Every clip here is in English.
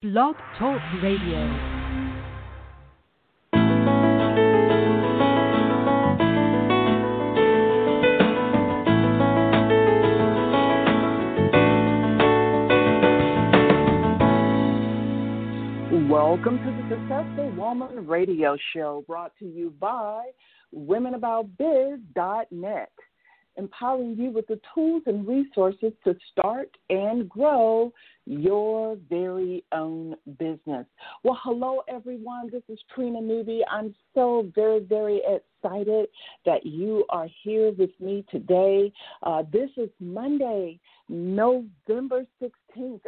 Blog Talk Radio. Welcome to the Successful Woman Radio Show brought to you by WomenAboutBiz.net, empowering you with the tools and resources to start and grow your very own business. Well, hello everyone. This is Trina Newby. I'm so very, very excited that you are here with me today. Uh, this is Monday, November 16th,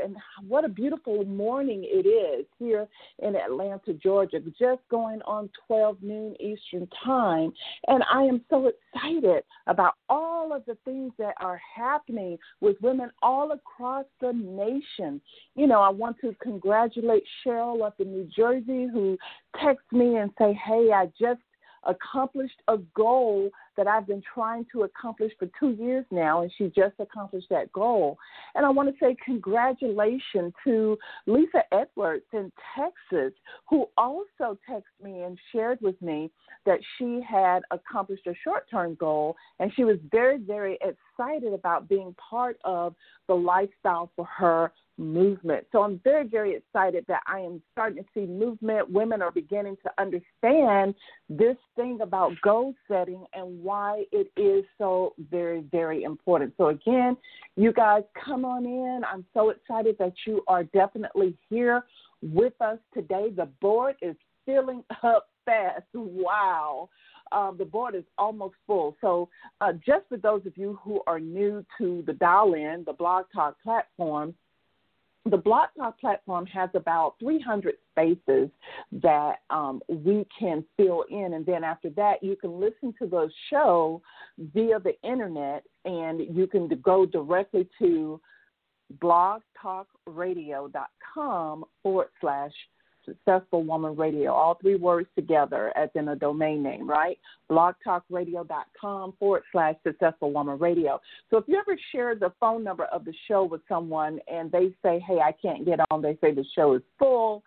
and what a beautiful morning it is here in Atlanta, Georgia, just going on 12 noon Eastern Time. And I am so excited about all of the things that are happening with women all across the nation you know, I want to congratulate Cheryl up in New Jersey who texts me and say, "Hey, I just accomplished a goal that I've been trying to accomplish for two years now, and she just accomplished that goal. And I want to say congratulations to Lisa Edwards in Texas, who also texted me and shared with me that she had accomplished a short term goal, and she was very, very excited about being part of the lifestyle for her movement. So I'm very, very excited that I am starting to see movement. Women are beginning to understand this thing about goal setting and why it is so very, very important. So, again, you guys come on in. I'm so excited that you are definitely here with us today. The board is filling up fast. Wow. Um, the board is almost full. So, uh, just for those of you who are new to the Dial In, the Blog Talk platform, the Blog Talk platform has about 300 spaces that um, we can fill in. And then after that, you can listen to the show via the internet and you can go directly to blogtalkradio.com forward slash Successful Woman Radio, all three words together as in a domain name, right? blogtalkradio.com forward slash Successful Woman Radio. So if you ever share the phone number of the show with someone and they say, hey, I can't get on, they say the show is full,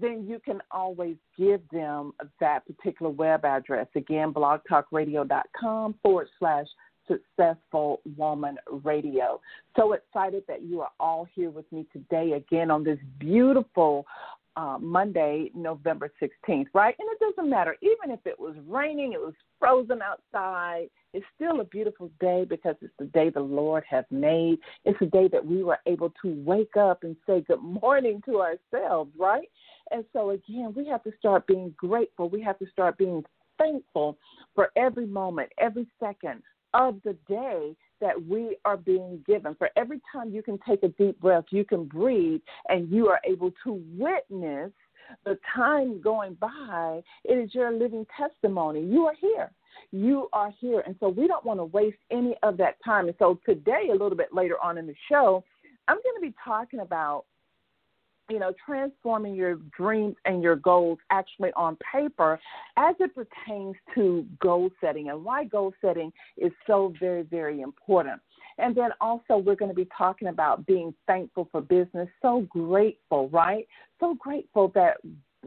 then you can always give them that particular web address. Again, blogtalkradio.com forward slash Successful Woman Radio. So excited that you are all here with me today again on this beautiful uh, Monday, November 16th, right? And it doesn't matter. Even if it was raining, it was frozen outside, it's still a beautiful day because it's the day the Lord has made. It's a day that we were able to wake up and say good morning to ourselves, right? And so, again, we have to start being grateful. We have to start being thankful for every moment, every second of the day that we are being given. For every time you can take a deep breath, you can breathe, and you are able to witness the time going by. It is your living testimony. You are here. You are here. And so we don't want to waste any of that time. And so today, a little bit later on in the show, I'm going to be talking about you know, transforming your dreams and your goals actually on paper as it pertains to goal setting and why goal setting is so very, very important. And then also, we're going to be talking about being thankful for business. So grateful, right? So grateful that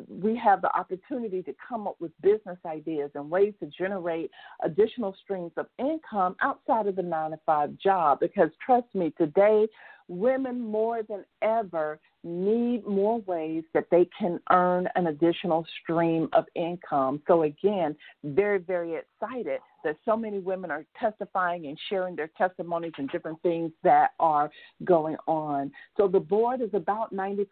we have the opportunity to come up with business ideas and ways to generate additional streams of income outside of the nine to five job. Because trust me, today, women more than ever need more ways that they can earn an additional stream of income. So, again, very, very excited that so many women are testifying and sharing their testimonies and different things that are going on. So, the board is about 90%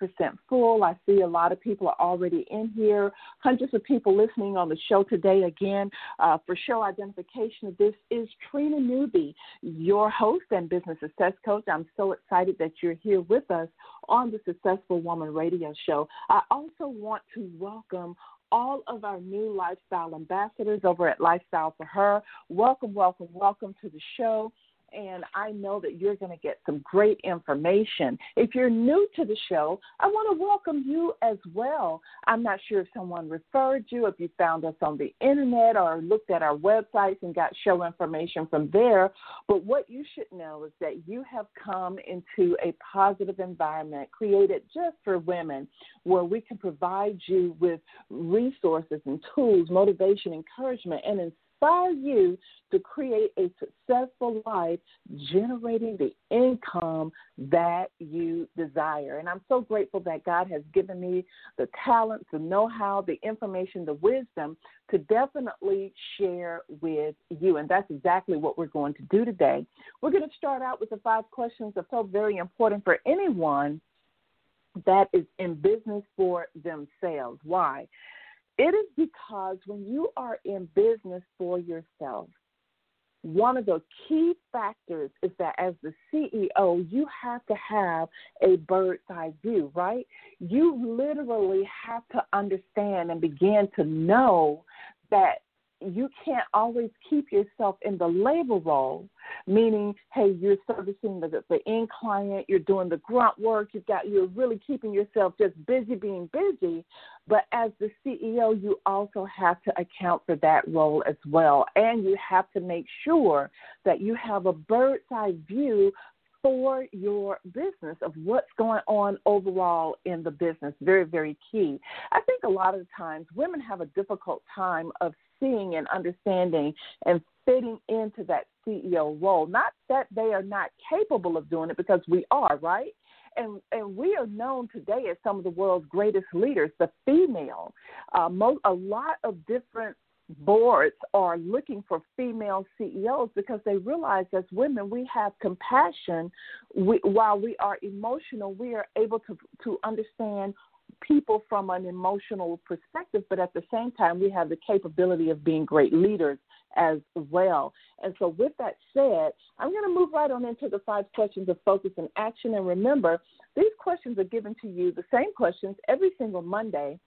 full. I see a lot of people are already in here, hundreds of people listening on the show today. Again, uh, for show identification, this is Trina Newby, your host and business success coach. I'm so excited that you're here with us on the Successful Woman radio show. I also want to welcome all of our new lifestyle ambassadors over at Lifestyle for Her. Welcome, welcome, welcome to the show. And I know that you're going to get some great information. If you're new to the show, I want to welcome you as well. I'm not sure if someone referred you, if you found us on the internet or looked at our websites and got show information from there, but what you should know is that you have come into a positive environment created just for women where we can provide you with resources and tools, motivation, encouragement, and inspire you to create a successful life, generating the income that you desire. And I'm so grateful that God has given me the talent, the know how, the information, the wisdom to definitely share with you. And that's exactly what we're going to do today. We're going to start out with the five questions that felt very important for anyone that is in business for themselves. Why? It is because when you are in business for yourself, one of the key factors is that as the CEO, you have to have a bird's eye view, right? You literally have to understand and begin to know that you can't always keep yourself in the labor role, meaning, hey, you're servicing the, the end client, you're doing the grunt work, you've got you're really keeping yourself just busy being busy. But as the CEO, you also have to account for that role as well. And you have to make sure that you have a bird's eye view for your business of what's going on overall in the business. Very, very key. I think a lot of times women have a difficult time of seeing and understanding and fitting into that CEO role. Not that they are not capable of doing it because we are, right? And, and we are known today as some of the world's greatest leaders, the female. Uh, a lot of different boards are looking for female CEOs because they realize as women we have compassion. We, while we are emotional, we are able to to understand people from an emotional perspective, but at the same time, we have the capability of being great leaders as well. And so, with that said, I'm going to move right on into the five questions of focus and action. And remember, these questions are given to you, the same questions, every single Monday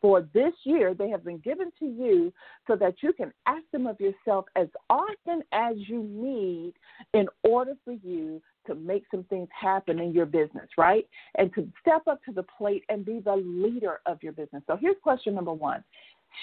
for this year, they have been given to you so that you can ask them of yourself as often as you need in order for you to make some things happen in your business, right? And to step up to the plate and be the leader of your business. So here's question number one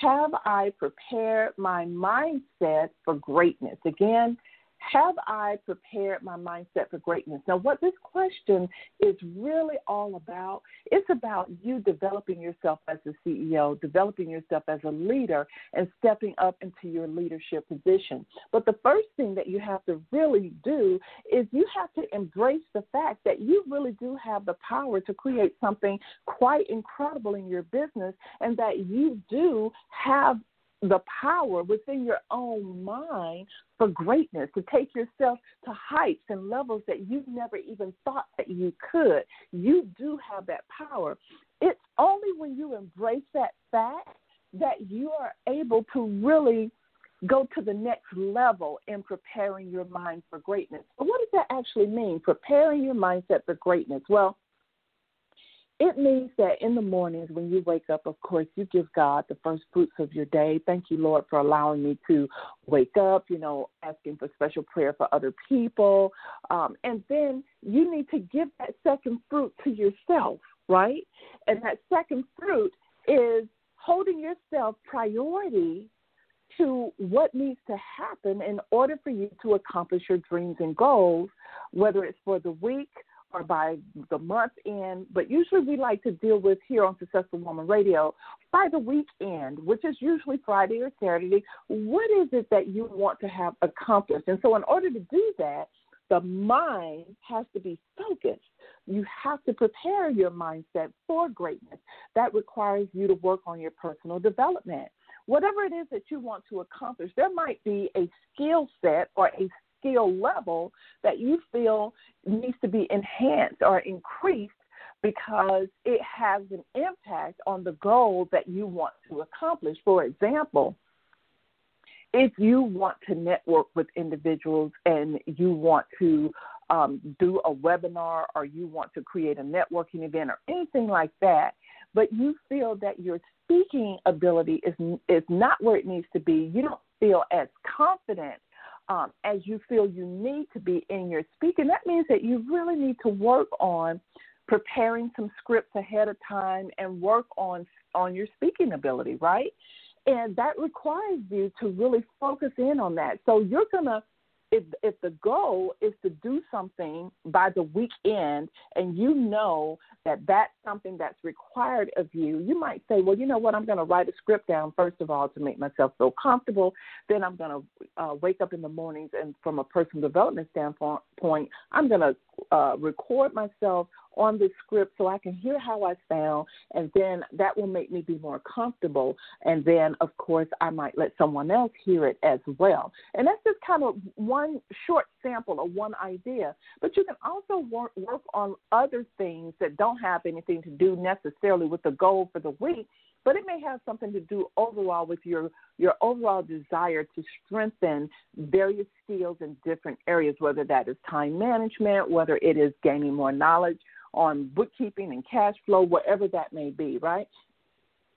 Have I prepared my mindset for greatness? Again, have I prepared my mindset for greatness? Now, what this question is really all about, it's about you developing yourself as a CEO, developing yourself as a leader, and stepping up into your leadership position. But the first thing that you have to really do is you have to embrace the fact that you really do have the power to create something quite incredible in your business and that you do have the power within your own mind for greatness, to take yourself to heights and levels that you've never even thought that you could. You do have that power. It's only when you embrace that fact that you are able to really go to the next level in preparing your mind for greatness. But what does that actually mean? Preparing your mindset for greatness. Well, it means that in the mornings when you wake up, of course, you give God the first fruits of your day. Thank you, Lord, for allowing me to wake up, you know, asking for special prayer for other people. Um, and then you need to give that second fruit to yourself, right? And that second fruit is holding yourself priority to what needs to happen in order for you to accomplish your dreams and goals, whether it's for the week or by the month end, but usually we like to deal with here on Successful Woman Radio by the weekend, which is usually Friday or Saturday. What is it that you want to have accomplished? And so, in order to do that, the mind has to be focused. You have to prepare your mindset for greatness. That requires you to work on your personal development. Whatever it is that you want to accomplish, there might be a skill set or a skill level that you feel needs to be enhanced or increased because it has an impact on the goal that you want to accomplish. For example, if you want to network with individuals and you want to um, do a webinar or you want to create a networking event or anything like that, but you feel that your speaking ability is is not where it needs to be, you don't feel as confident um, as you feel you need to be in your speaking, that means that you really need to work on preparing some scripts ahead of time and work on on your speaking ability, right? And that requires you to really focus in on that. So you're gonna if if the goal is to do something by the weekend and you know that that's something that's required of you you might say well you know what? I'm going to write a script down first of all to make myself feel comfortable. Then i'm going to uh, wake up in the mornings and from a personal development standpoint i'm going to uh, record myself on the script so I can hear how I sound, and then that will make me be more comfortable. And then, of course, I might let someone else hear it as well. And that's just kind of one short sample of one idea. But you can also work, work on other things that don't have anything to do necessarily with the goal for the week but it may have something to do overall with your your overall desire to strengthen various skills in different areas whether that is time management whether it is gaining more knowledge on bookkeeping and cash flow, whatever that may be, right?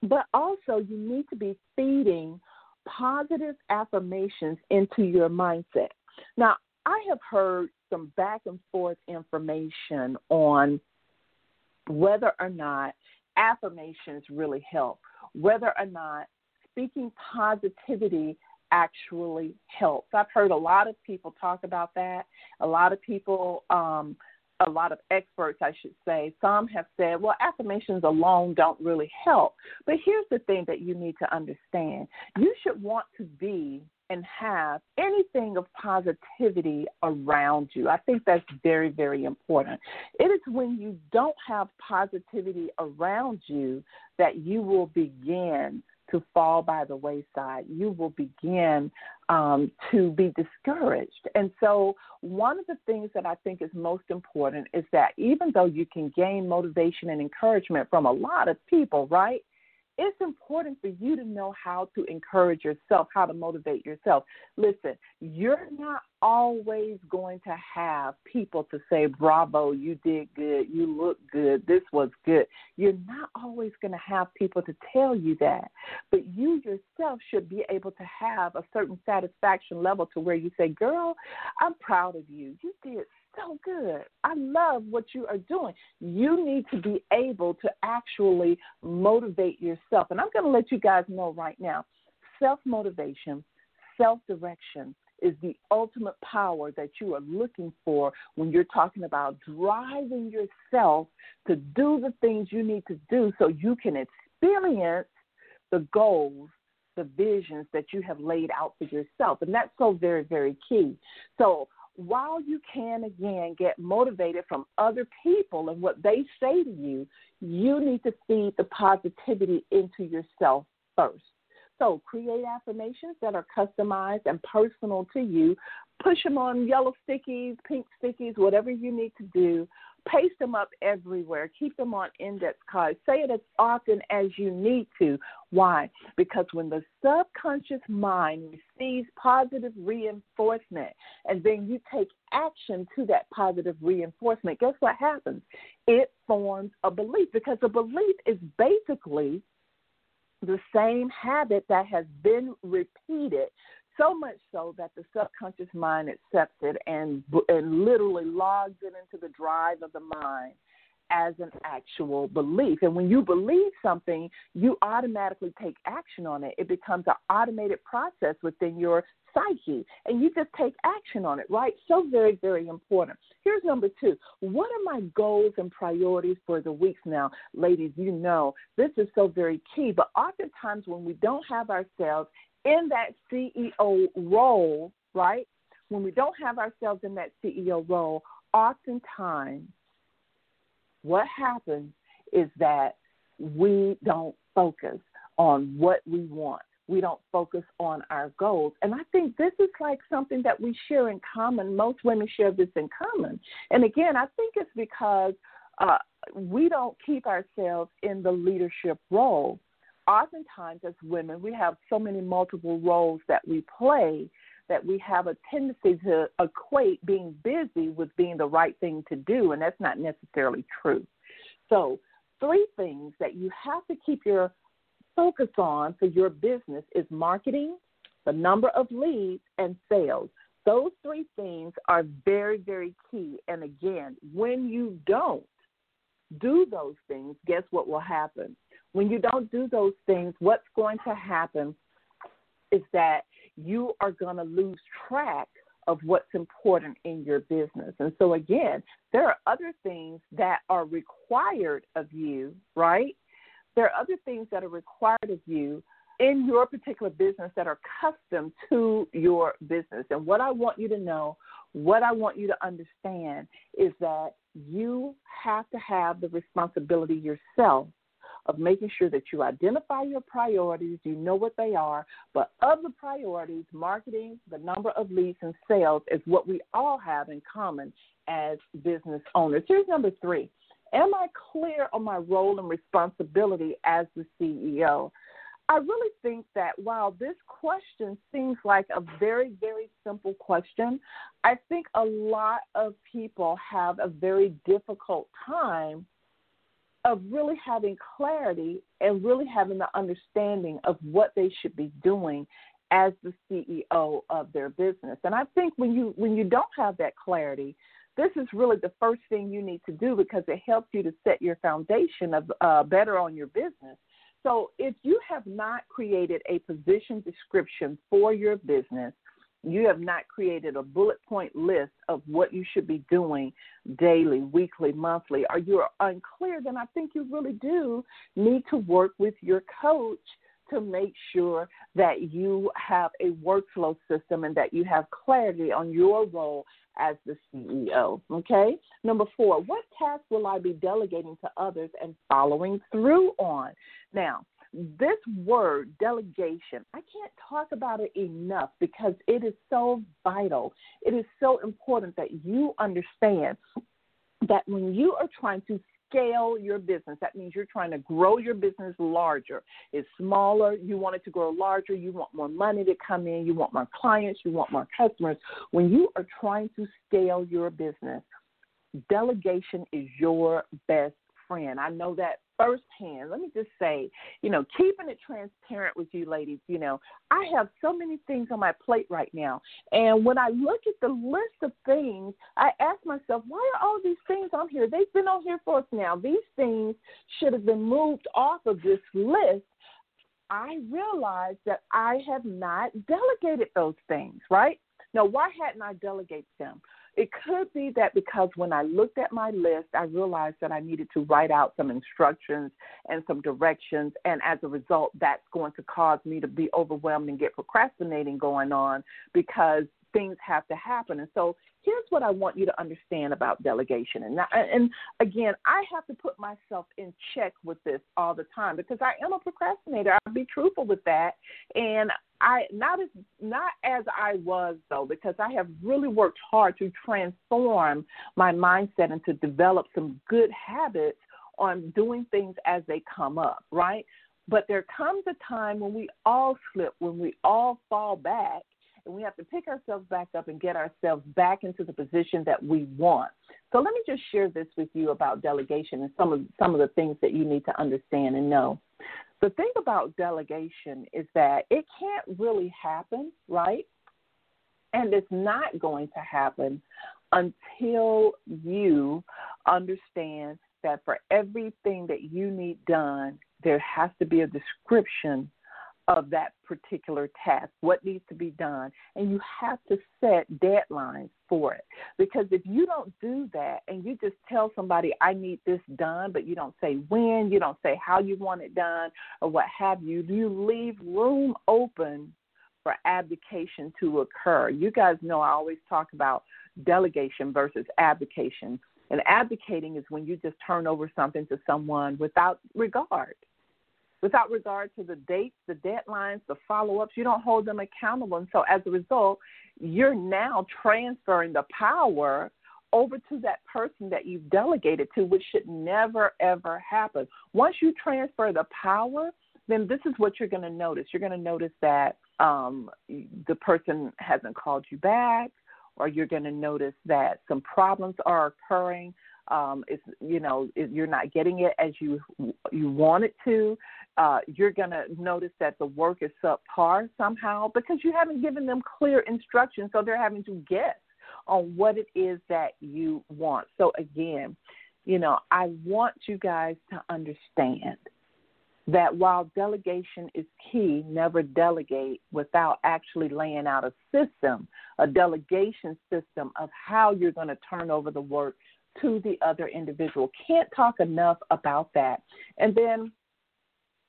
But also, you need to be feeding positive affirmations into your mindset. Now, I have heard some back and forth information on whether or not affirmations really help, whether or not speaking positivity actually helps. I've heard a lot of people talk about that. A lot of people um, a lot of experts, I should say, some have said, well, affirmations alone don't really help. But here's the thing that you need to understand you should want to be and have anything of positivity around you. I think that's very, very important. It is when you don't have positivity around you that you will begin to fall by the wayside. You will begin um, to be discouraged. And so, one of the things that I think is most important is that even though you can gain motivation and encouragement from a lot of people, right? It's important for you to know how to encourage yourself, how to motivate yourself. Listen, you're not always going to have people to say, Bravo, you did good, you look good, this was good. You're not always going to have people to tell you that. But you yourself should be able to have a certain satisfaction level to where you say, Girl, I'm proud of you. You did so good. I love what you are doing. You need to be able to actually motivate yourself. And I'm going to let you guys know right now self motivation, self direction is the ultimate power that you are looking for when you're talking about driving yourself to do the things you need to do so you can experience the goals the visions that you have laid out for yourself. And that's so very, very key. So while you can again get motivated from other people and what they say to you, you need to feed the positivity into yourself first. So create affirmations that are customized and personal to you. Push them on yellow stickies, pink stickies, whatever you need to do. Paste them up everywhere. Keep them on index cards. Say it as often as you need to. Why? Because when the subconscious mind receives positive reinforcement and then you take action to that positive reinforcement, guess what happens? It forms a belief because a belief is basically the same habit that has been repeated so much so that the subconscious mind accepts it and and literally logs it into the drive of the mind as an actual belief. And when you believe something, you automatically take action on it. It becomes an automated process within your psyche, and you just take action on it, right? So, very, very important. Here's number two What are my goals and priorities for the weeks now? Ladies, you know this is so very key, but oftentimes when we don't have ourselves in that CEO role, right? When we don't have ourselves in that CEO role, oftentimes what happens is that we don't focus on what we want. We don't focus on our goals. And I think this is like something that we share in common. Most women share this in common. And again, I think it's because uh, we don't keep ourselves in the leadership role. Oftentimes, as women, we have so many multiple roles that we play that we have a tendency to equate being busy with being the right thing to do, and that's not necessarily true. So, three things that you have to keep your focus on for your business is marketing, the number of leads, and sales. Those three things are very, very key. And again, when you don't do those things, guess what will happen? When you don't do those things, what's going to happen is that you are going to lose track of what's important in your business. And so, again, there are other things that are required of you, right? There are other things that are required of you in your particular business that are custom to your business. And what I want you to know, what I want you to understand is that you have to have the responsibility yourself of making sure that you identify your priorities, you know what they are, but of the priorities, marketing, the number of leads, and sales is what we all have in common as business owners. Here's number three Am I clear on my role and responsibility as the CEO? I really think that while this question seems like a very, very simple question, I think a lot of people have a very difficult time of really having clarity and really having the understanding of what they should be doing as the CEO of their business. And I think when you when you don't have that clarity, this is really the first thing you need to do because it helps you to set your foundation of uh, better on your business. So if you have not created a position description for your business, you have not created a bullet point list of what you should be doing daily, weekly, monthly, or you're unclear, then I think you really do need to work with your coach to make sure that you have a workflow system and that you have clarity on your role as the CEO. Okay? Number four, what tasks will I be delegating to others and following through on? Now, this word delegation, I can't talk about it enough because it is so vital. It is so important that you understand that when you are trying to scale your business, that means you're trying to grow your business larger. It's smaller, you want it to grow larger, you want more money to come in, you want more clients, you want more customers. When you are trying to scale your business, delegation is your best friend. I know that firsthand. Let me just say, you know, keeping it transparent with you ladies, you know, I have so many things on my plate right now. And when I look at the list of things, I ask myself, why are all these things on here? They've been on here for us now. These things should have been moved off of this list. I realized that I have not delegated those things, right? Now, why hadn't I delegated them? It could be that because when I looked at my list, I realized that I needed to write out some instructions and some directions. And as a result, that's going to cause me to be overwhelmed and get procrastinating going on because things have to happen. And so here's what I want you to understand about delegation. And, and again, I have to put myself in check with this all the time because I am a procrastinator. I'll be truthful with that. And I not as not as I was though, because I have really worked hard to transform my mindset and to develop some good habits on doing things as they come up, right? But there comes a time when we all slip, when we all fall back, and we have to pick ourselves back up and get ourselves back into the position that we want. So let me just share this with you about delegation and some of some of the things that you need to understand and know. The thing about delegation is that it can't really happen, right? And it's not going to happen until you understand that for everything that you need done, there has to be a description of that particular task, what needs to be done. And you have to set deadlines for it. Because if you don't do that and you just tell somebody, I need this done, but you don't say when, you don't say how you want it done, or what have you, you leave room open for abdication to occur. You guys know I always talk about delegation versus abdication. And abdicating is when you just turn over something to someone without regard without regard to the dates, the deadlines, the follow ups. You don't hold them accountable. And so as a result, you're now transferring the power over to that person that you've delegated to, which should never, ever happen. Once you transfer the power, then this is what you're going to notice. You're going to notice that um, the person hasn't called you back, or you're going to notice that some problems are occurring um, it's you know it, you're not getting it as you you want it to. Uh, you're going to notice that the work is subpar somehow because you haven't given them clear instructions, so they're having to guess on what it is that you want. So, again, you know, I want you guys to understand that while delegation is key, never delegate without actually laying out a system, a delegation system of how you're going to turn over the work to the other individual. Can't talk enough about that. And then,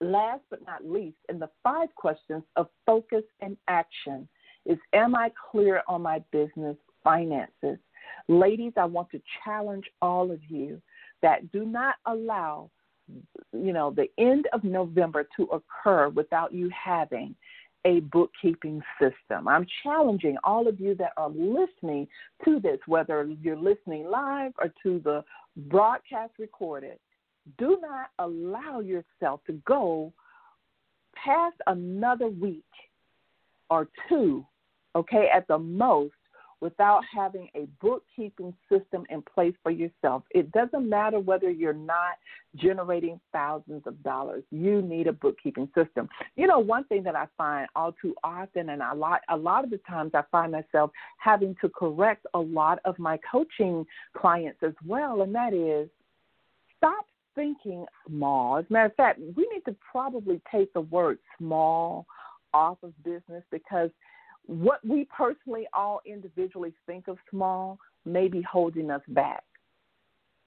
last but not least, in the five questions of focus and action is Am I clear on my business finances? Ladies, I want to challenge all of you that do not allow you know the end of November to occur without you having a bookkeeping system. I'm challenging all of you that are listening to this, whether you're listening live or to the broadcast recorded. Do not allow yourself to go past another week or two, okay, at the most, without having a bookkeeping system in place for yourself. It doesn't matter whether you're not generating thousands of dollars. You need a bookkeeping system. You know, one thing that I find all too often and a lot a lot of the times I find myself having to correct a lot of my coaching clients as well, and that is stop thinking small. As a matter of fact, we need to probably take the word small off of business because what we personally all individually think of small may be holding us back.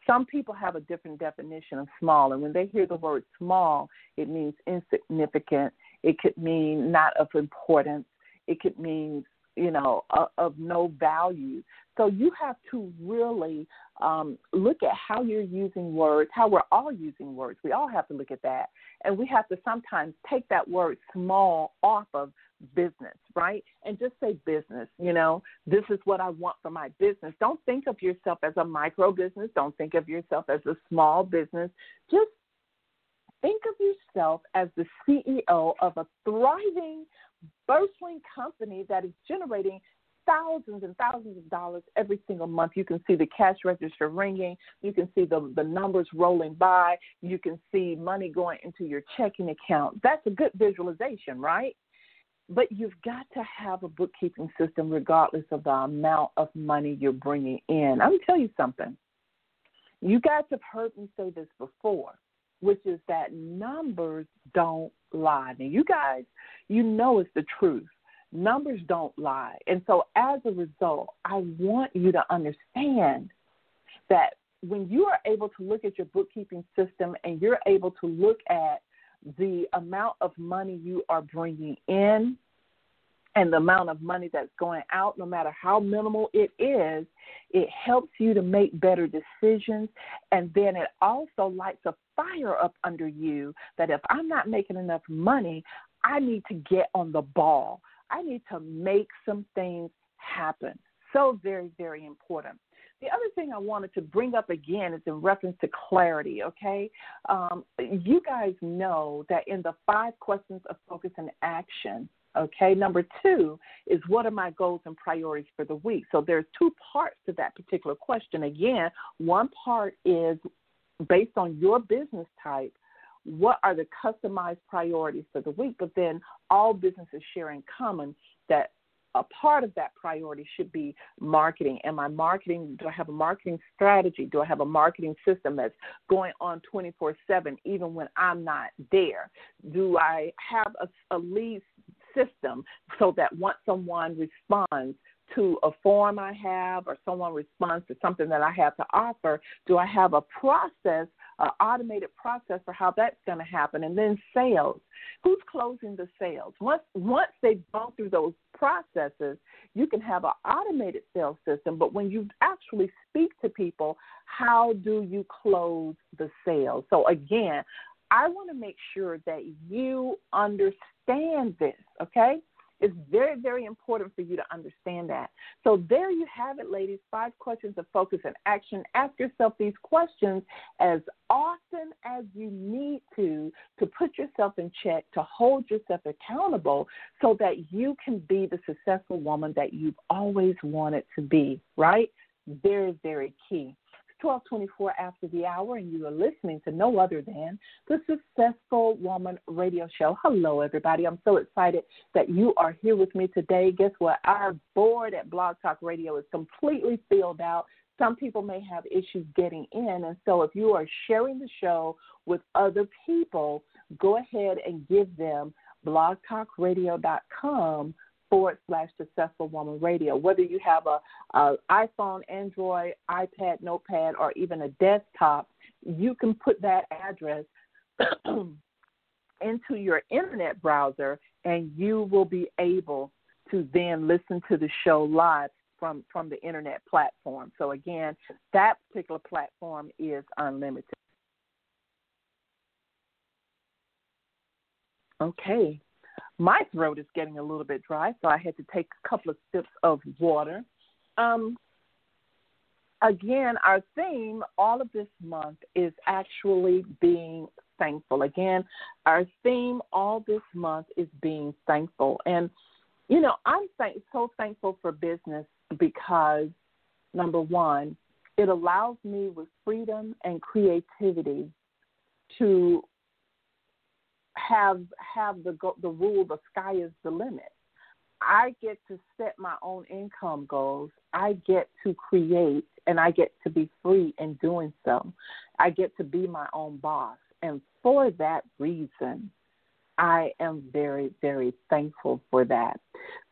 Some people have a different definition of small, and when they hear the word small, it means insignificant. It could mean not of importance. It could mean, you know, of, of no value. So you have to really um, look at how you're using words, how we're all using words. We all have to look at that. And we have to sometimes take that word small off of business, right? And just say business, you know, this is what I want for my business. Don't think of yourself as a micro business. Don't think of yourself as a small business. Just think of yourself as the CEO of a thriving, bustling company that is generating thousands and thousands of dollars every single month. You can see the cash register ringing. You can see the, the numbers rolling by. You can see money going into your checking account. That's a good visualization, right? But you've got to have a bookkeeping system regardless of the amount of money you're bringing in. I'm going to tell you something. You guys have heard me say this before, which is that numbers don't lie. Now, you guys, you know it's the truth. Numbers don't lie. And so, as a result, I want you to understand that when you are able to look at your bookkeeping system and you're able to look at the amount of money you are bringing in and the amount of money that's going out, no matter how minimal it is, it helps you to make better decisions. And then it also lights a fire up under you that if I'm not making enough money, I need to get on the ball. I need to make some things happen. So, very, very important. The other thing I wanted to bring up again is in reference to clarity, okay? Um, you guys know that in the five questions of focus and action, okay, number two is what are my goals and priorities for the week? So there's two parts to that particular question. Again, one part is based on your business type, what are the customized priorities for the week? But then all businesses share in common that a part of that priority should be marketing. Am I marketing? Do I have a marketing strategy? Do I have a marketing system that's going on 24 7 even when I'm not there? Do I have a, a lead system so that once someone responds, to a form I have or someone responds to something that I have to offer, do I have a process, an automated process for how that's going to happen? And then sales. Who's closing the sales? Once once they've gone through those processes, you can have an automated sales system, but when you actually speak to people, how do you close the sale? So again, I want to make sure that you understand this, okay? It's very, very important for you to understand that. So, there you have it, ladies. Five questions of focus and action. Ask yourself these questions as often as you need to to put yourself in check, to hold yourself accountable so that you can be the successful woman that you've always wanted to be, right? Very, very key. 1224 after the hour, and you are listening to no other than the Successful Woman Radio Show. Hello, everybody. I'm so excited that you are here with me today. Guess what? Our board at Blog Talk Radio is completely filled out. Some people may have issues getting in, and so if you are sharing the show with other people, go ahead and give them blogtalkradio.com forward slash successful woman radio. Whether you have a, a iPhone, Android, iPad, notepad, or even a desktop, you can put that address into your internet browser and you will be able to then listen to the show live from from the internet platform. So again, that particular platform is unlimited. Okay, my throat is getting a little bit dry, so I had to take a couple of sips of water. Um, again, our theme all of this month is actually being thankful. Again, our theme all this month is being thankful. And, you know, I'm so thankful for business because, number one, it allows me with freedom and creativity to have have the the rule the sky is the limit. I get to set my own income goals. I get to create and I get to be free in doing so. I get to be my own boss. And for that reason, I am very, very thankful for that.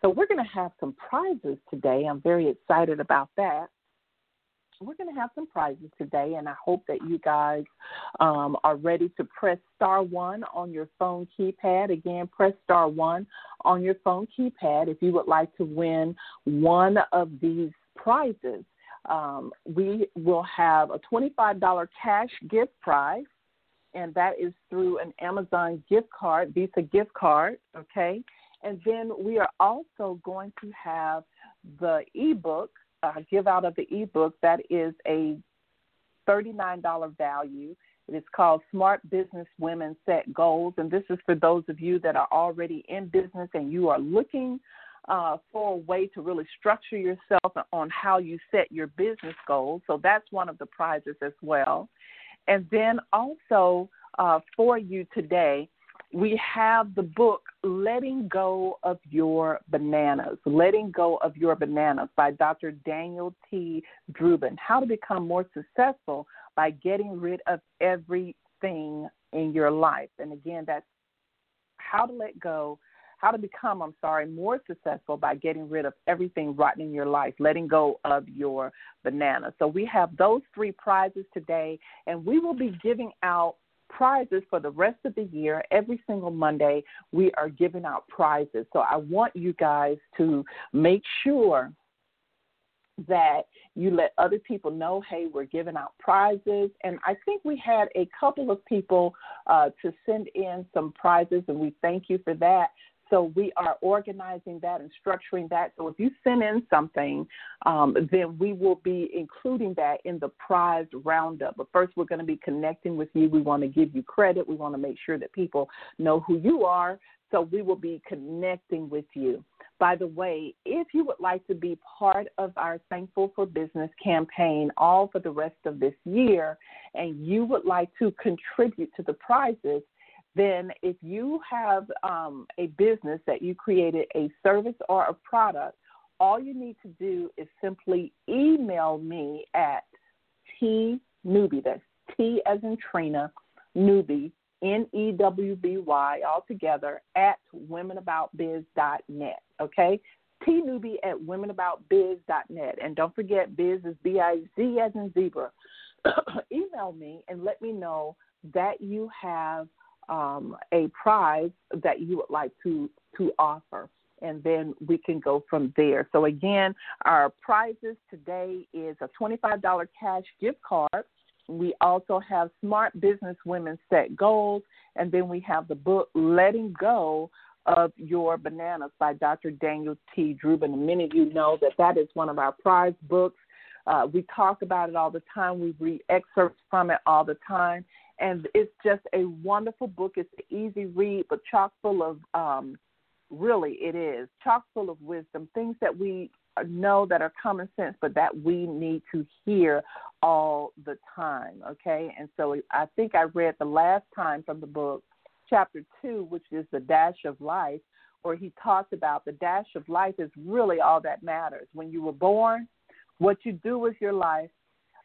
So, we're going to have some prizes today. I'm very excited about that we're going to have some prizes today, and I hope that you guys um, are ready to press star one on your phone keypad. Again, press star one on your phone keypad if you would like to win one of these prizes. Um, we will have a $25 cash gift prize, and that is through an Amazon gift card, Visa gift card, okay? And then we are also going to have the ebook uh, give out of the ebook that is a $39 value. It is called Smart Business Women Set Goals. And this is for those of you that are already in business and you are looking uh, for a way to really structure yourself on how you set your business goals. So that's one of the prizes as well. And then also uh, for you today, we have the book Letting Go of Your Bananas, Letting Go of Your Bananas by Dr. Daniel T. Drubin. How to become more successful by getting rid of everything in your life. And again, that's how to let go, how to become, I'm sorry, more successful by getting rid of everything rotten in your life, letting go of your bananas. So we have those three prizes today, and we will be giving out prizes for the rest of the year. Every single Monday, we are giving out prizes. So I want you guys to make sure that you let other people know, hey, we're giving out prizes. And I think we had a couple of people uh, to send in some prizes, and we thank you for that. So we are organizing that and structuring that. So if you send in something, um, then we will be including that in the prize roundup. But first, we're going to be connecting with you. We want to give you credit. We want to make sure that people know who you are. So we will be connecting with you. By the way, if you would like to be part of our Thankful for Business campaign all for the rest of this year, and you would like to contribute to the prizes, then if you have um, a business that you created a service or a product, all you need to do is simply email me at T Newby, that's T as in Trina, Newby, N E W B Y, all together, at womenaboutbiz.net. Okay? T Newby at womenaboutbiz.net. And don't forget, biz is B I Z as in zebra. email me and let me know that you have um, a prize that you would like to to offer and then we can go from there. So again, our prizes today is a $25 cash gift card. We also have Smart Business Women Set Goals, and then we have the book Letting Go of Your Bananas by Dr. Daniel T. Drubin. Many of you know that that is one of our prize books. Uh, we talk about it all the time. We read excerpts from it all the time and it's just a wonderful book. It's an easy read, but chock full of um, really it is chock full of wisdom, things that we know that are common sense, but that we need to hear all the time. Okay, and so I think I read the last time from the book, chapter two, which is the dash of life, where he talks about the dash of life is really all that matters. When you were born, what you do with your life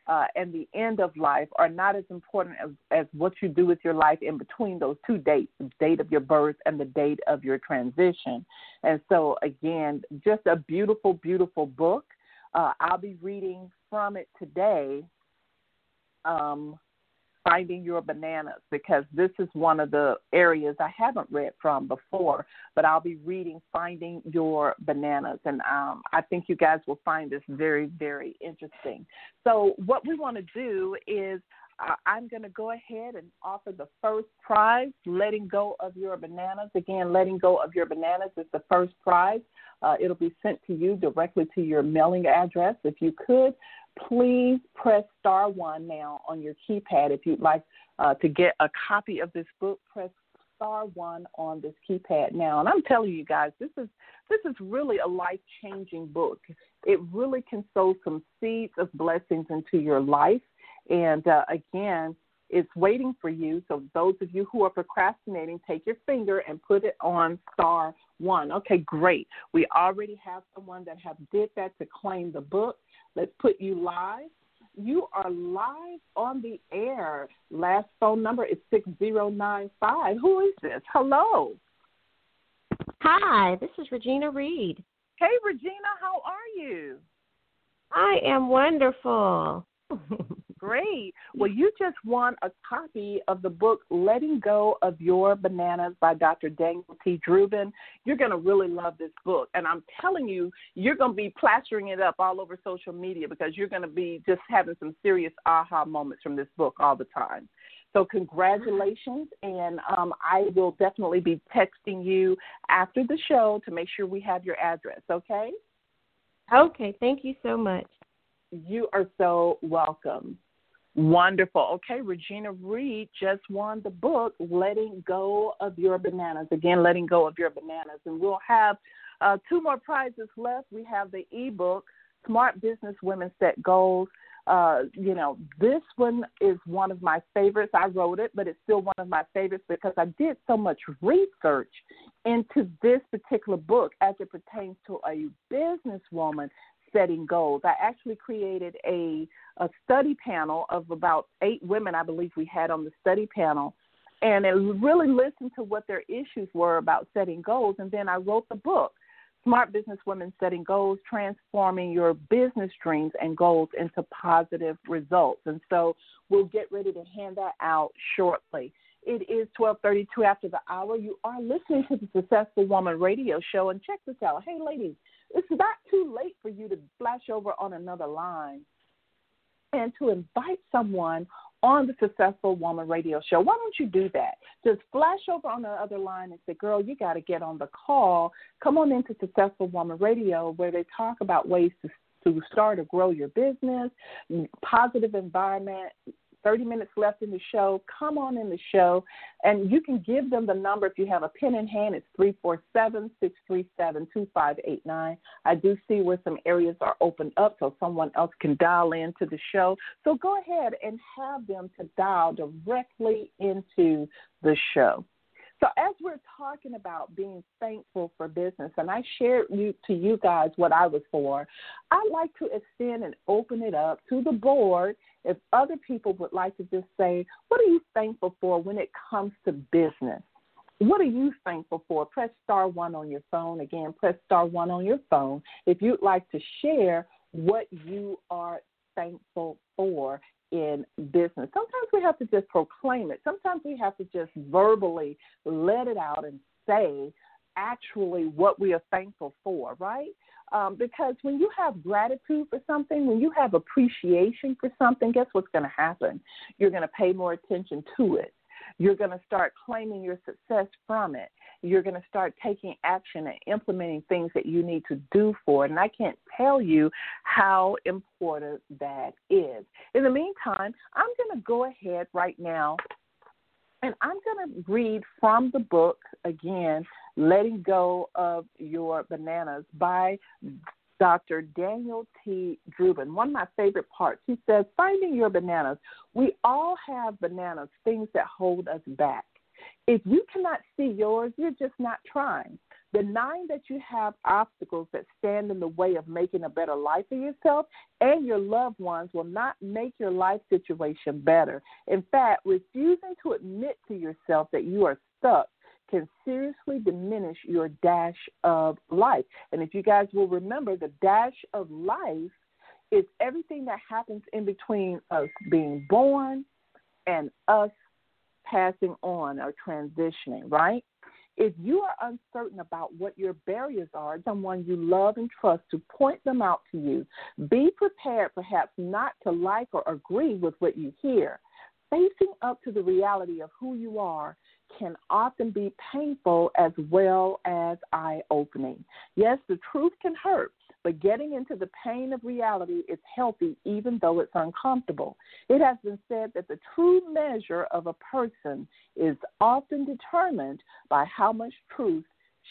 uh, and the end of life are not as important as, as what you do with your life in between those two dates the date of your birth and the date of your transition. And so, again, just a beautiful, beautiful book. Uh, I'll be reading from it today. Um, finding your bananas because this is one of the areas I haven't read from before, but I'll be reading Finding Your Bananas. And um, I think you guys will find this very, very interesting. So, what we want to do is I'm going to go ahead and offer the first prize, Letting Go of Your Bananas. Again, Letting Go of Your Bananas is the first prize. Uh, it'll be sent to you directly to your mailing address. If you could, please press star one now on your keypad. If you'd like uh, to get a copy of this book, press star one on this keypad now. And I'm telling you guys, this is this is really a life changing book. It really can sow some seeds of blessings into your life. And uh, again, it's waiting for you. So those of you who are procrastinating, take your finger and put it on star one. Okay, great. We already have someone that have did that to claim the book. Let's put you live. You are live on the air. Last phone number is 6095. Who is this? Hello. Hi, this is Regina Reed. Hey, Regina, how are you? I am wonderful. Great. Well, you just won a copy of the book Letting Go of Your Bananas by Dr. Daniel T. Drubin. You're going to really love this book. And I'm telling you, you're going to be plastering it up all over social media because you're going to be just having some serious aha moments from this book all the time. So, congratulations. And um, I will definitely be texting you after the show to make sure we have your address, okay? Okay. Thank you so much. You are so welcome. Wonderful. Okay, Regina Reed just won the book, Letting Go of Your Bananas. Again, Letting Go of Your Bananas. And we'll have uh, two more prizes left. We have the ebook, Smart Business Women Set Goals. Uh, you know, this one is one of my favorites. I wrote it, but it's still one of my favorites because I did so much research into this particular book as it pertains to a businesswoman setting goals. I actually created a, a study panel of about eight women, I believe we had on the study panel, and it really listened to what their issues were about setting goals. And then I wrote the book, Smart Business Women Setting Goals, Transforming Your Business Dreams and Goals into Positive Results. And so we'll get ready to hand that out shortly. It is 12:32 after the hour. You are listening to the Successful Woman Radio Show, and check this out. Hey, ladies, it's not too late for you to flash over on another line and to invite someone on the Successful Woman Radio Show. Why don't you do that? Just flash over on the other line and say, Girl, you got to get on the call. Come on into Successful Woman Radio where they talk about ways to to start or grow your business, positive environment, 30 minutes left in the show. Come on in the show, and you can give them the number if you have a pen in hand. It's 347 637 2589. I do see where some areas are opened up so someone else can dial into the show. So go ahead and have them to dial directly into the show. So as we're talking about being thankful for business, and I shared you, to you guys what I was for, I'd like to extend and open it up to the board if other people would like to just say, what are you thankful for when it comes to business? What are you thankful for? Press star one on your phone. Again, press star one on your phone if you'd like to share what you are thankful for in business. Sometimes we have to just proclaim it. Sometimes we have to just verbally let it out and say actually what we are thankful for, right? Um, because when you have gratitude for something, when you have appreciation for something, guess what's going to happen? You're going to pay more attention to it. You're going to start claiming your success from it. You're going to start taking action and implementing things that you need to do for it. And I can't tell you how important that is. In the meantime, I'm going to go ahead right now and I'm going to read from the book again, Letting Go of Your Bananas by Dr. Daniel T. Drubin. One of my favorite parts. He says, Finding your bananas. We all have bananas, things that hold us back. If you cannot see yours, you're just not trying. Denying that you have obstacles that stand in the way of making a better life for yourself and your loved ones will not make your life situation better. In fact, refusing to admit to yourself that you are stuck can seriously diminish your dash of life. And if you guys will remember, the dash of life is everything that happens in between us being born and us passing on or transitioning, right? If you are uncertain about what your barriers are, someone you love and trust to point them out to you. Be prepared, perhaps, not to like or agree with what you hear. Facing up to the reality of who you are can often be painful as well as eye opening. Yes, the truth can hurt, but getting into the pain of reality is healthy even though it's uncomfortable. It has been said that the true measure of a person is often determined by how much truth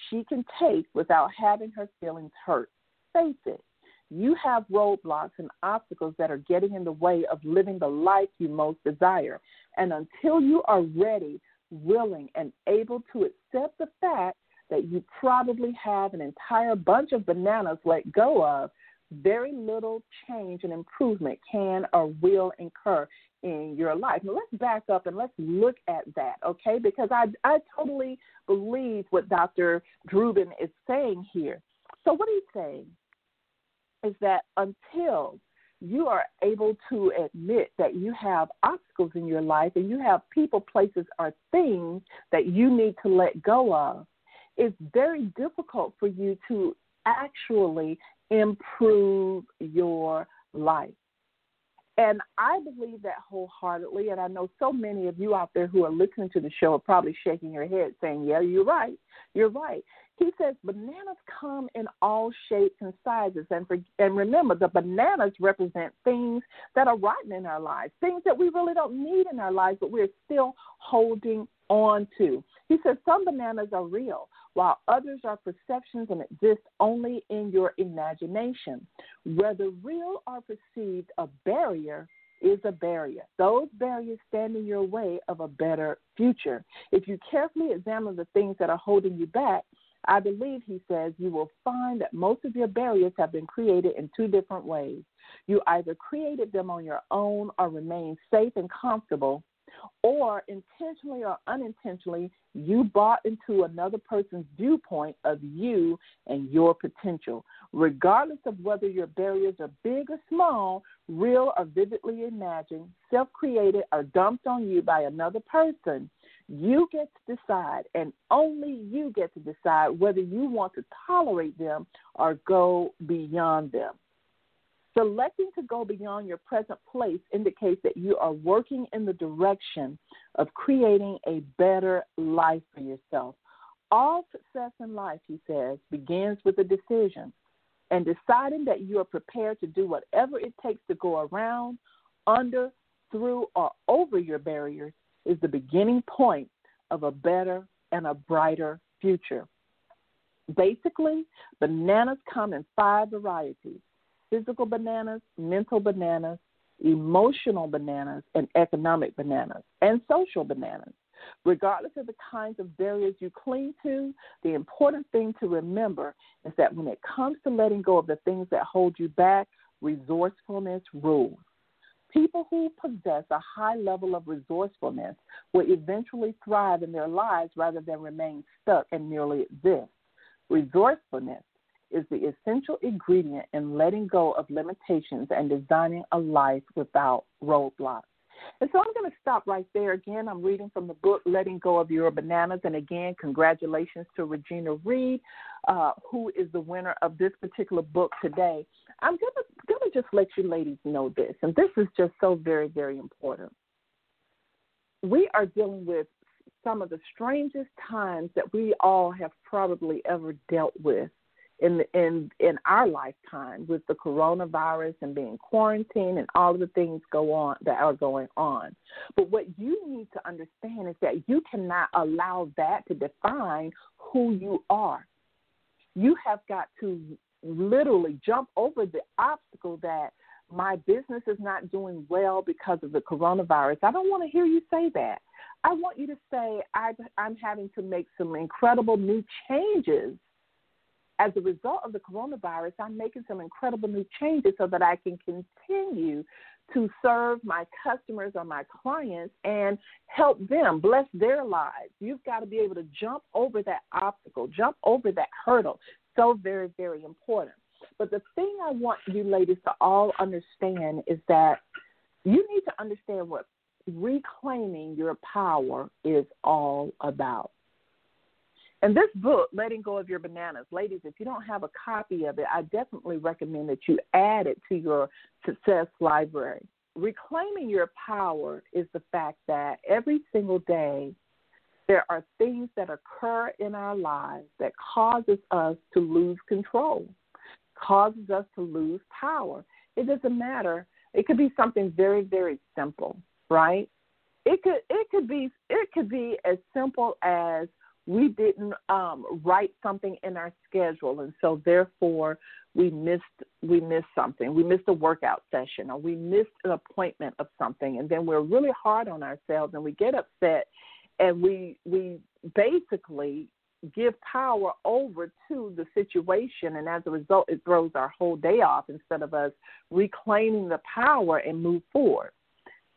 she can take without having her feelings hurt. Face it, you have roadblocks and obstacles that are getting in the way of living the life you most desire. And until you are ready willing, and able to accept the fact that you probably have an entire bunch of bananas let go of, very little change and improvement can or will incur in your life. Now let's back up and let's look at that, okay? Because I I totally believe what Dr. Drubin is saying here. So what he's saying is that until you are able to admit that you have obstacles in your life and you have people, places, or things that you need to let go of, it's very difficult for you to actually improve your life. And I believe that wholeheartedly. And I know so many of you out there who are listening to the show are probably shaking your head saying, Yeah, you're right. You're right. He says bananas come in all shapes and sizes. And, for, and remember, the bananas represent things that are rotten in our lives, things that we really don't need in our lives, but we're still holding on to. He says some bananas are real, while others are perceptions and exist only in your imagination. Whether real or perceived, a barrier is a barrier. Those barriers stand in your way of a better future. If you carefully examine the things that are holding you back, I believe, he says, you will find that most of your barriers have been created in two different ways. You either created them on your own or remain safe and comfortable or intentionally or unintentionally, you bought into another person's viewpoint of you and your potential. Regardless of whether your barriers are big or small, real or vividly imagined, self created or dumped on you by another person, you get to decide, and only you get to decide whether you want to tolerate them or go beyond them. Selecting to go beyond your present place indicates that you are working in the direction of creating a better life for yourself. All success in life, he says, begins with a decision. And deciding that you are prepared to do whatever it takes to go around, under, through, or over your barriers is the beginning point of a better and a brighter future. Basically, bananas come in five varieties physical bananas, mental bananas, emotional bananas, and economic bananas, and social bananas. Regardless of the kinds of barriers you cling to, the important thing to remember is that when it comes to letting go of the things that hold you back, resourcefulness rules. People who possess a high level of resourcefulness will eventually thrive in their lives rather than remain stuck and merely exist. Resourcefulness is the essential ingredient in letting go of limitations and designing a life without roadblocks. And so I'm going to stop right there. Again, I'm reading from the book Letting Go of Your Bananas. And again, congratulations to Regina Reed, uh, who is the winner of this particular book today. I'm going to, going to just let you ladies know this, and this is just so very, very important. We are dealing with some of the strangest times that we all have probably ever dealt with in in in our lifetime with the coronavirus and being quarantined and all of the things go on that are going on. But what you need to understand is that you cannot allow that to define who you are. You have got to literally jump over the obstacle that my business is not doing well because of the coronavirus. I don't want to hear you say that. I want you to say, I, I'm having to make some incredible new changes. As a result of the coronavirus, I'm making some incredible new changes so that I can continue to serve my customers or my clients and help them, bless their lives. You've got to be able to jump over that obstacle, jump over that hurdle. So very, very important. But the thing I want you ladies to all understand is that you need to understand what reclaiming your power is all about. And this book, Letting Go of Your Bananas, ladies, if you don't have a copy of it, I definitely recommend that you add it to your success library. Reclaiming your power is the fact that every single day there are things that occur in our lives that causes us to lose control, causes us to lose power. It doesn't matter. It could be something very, very simple, right? It could it could be it could be as simple as we didn't um, write something in our schedule, and so therefore we missed we missed something. We missed a workout session, or we missed an appointment of something, and then we're really hard on ourselves, and we get upset, and we we basically give power over to the situation and as a result it throws our whole day off instead of us reclaiming the power and move forward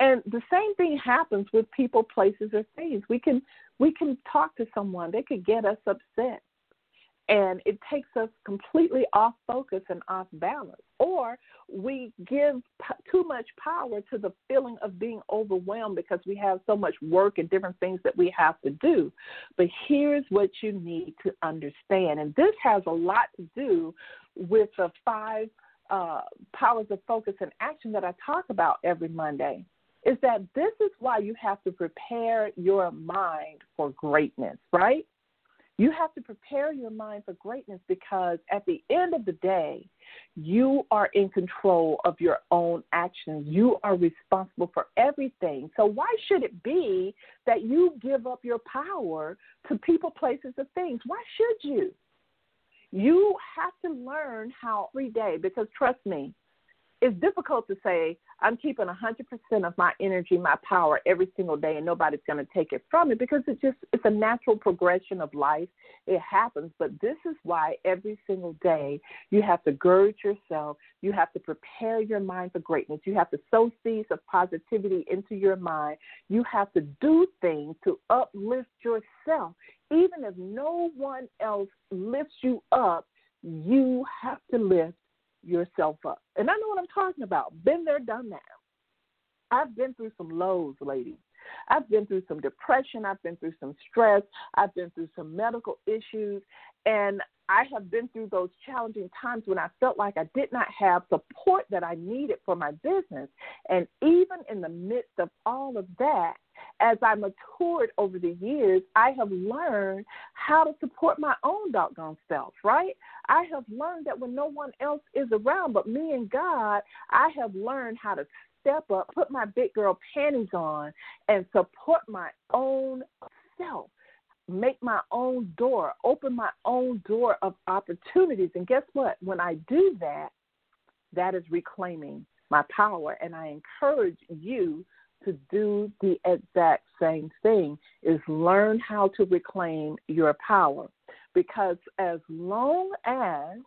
and the same thing happens with people, places, or things. We can we can talk to someone. They could get us upset, and it takes us completely off focus and off balance. Or we give p- too much power to the feeling of being overwhelmed because we have so much work and different things that we have to do. But here's what you need to understand, and this has a lot to do with the five uh, powers of focus and action that I talk about every Monday is that this is why you have to prepare your mind for greatness, right? You have to prepare your mind for greatness because at the end of the day, you are in control of your own actions. You are responsible for everything. So, why should it be that you give up your power to people, places, or things? Why should you? You have to learn how every day, because trust me, it's difficult to say I'm keeping 100% of my energy, my power every single day, and nobody's going to take it from me because it's just it's a natural progression of life. It happens, but this is why every single day you have to gird yourself. You have to prepare your mind for greatness. You have to sow seeds of positivity into your mind. You have to do things to uplift yourself, even if no one else lifts you up. You have to lift yourself up. And I know what I'm talking about. Been there, done that. I've been through some lows, ladies. I've been through some depression. I've been through some stress. I've been through some medical issues. And I have been through those challenging times when I felt like I did not have support that I needed for my business. And even in the midst of all of that, as I matured over the years, I have learned how to support my own doggone self, right? I have learned that when no one else is around but me and God, I have learned how to step up, put my big girl panties on, and support my own self. Make my own door, open my own door of opportunities. And guess what? When I do that, that is reclaiming my power. And I encourage you to do the exact same thing is learn how to reclaim your power because as long as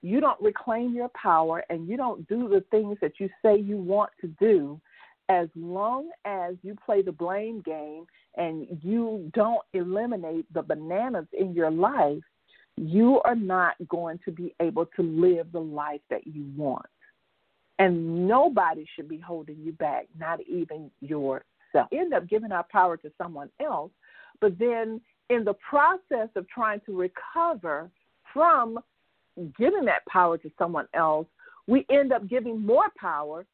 you don't reclaim your power and you don't do the things that you say you want to do as long as you play the blame game and you don't eliminate the bananas in your life you are not going to be able to live the life that you want and nobody should be holding you back, not even yourself. End up giving our power to someone else, but then in the process of trying to recover from giving that power to someone else, we end up giving more power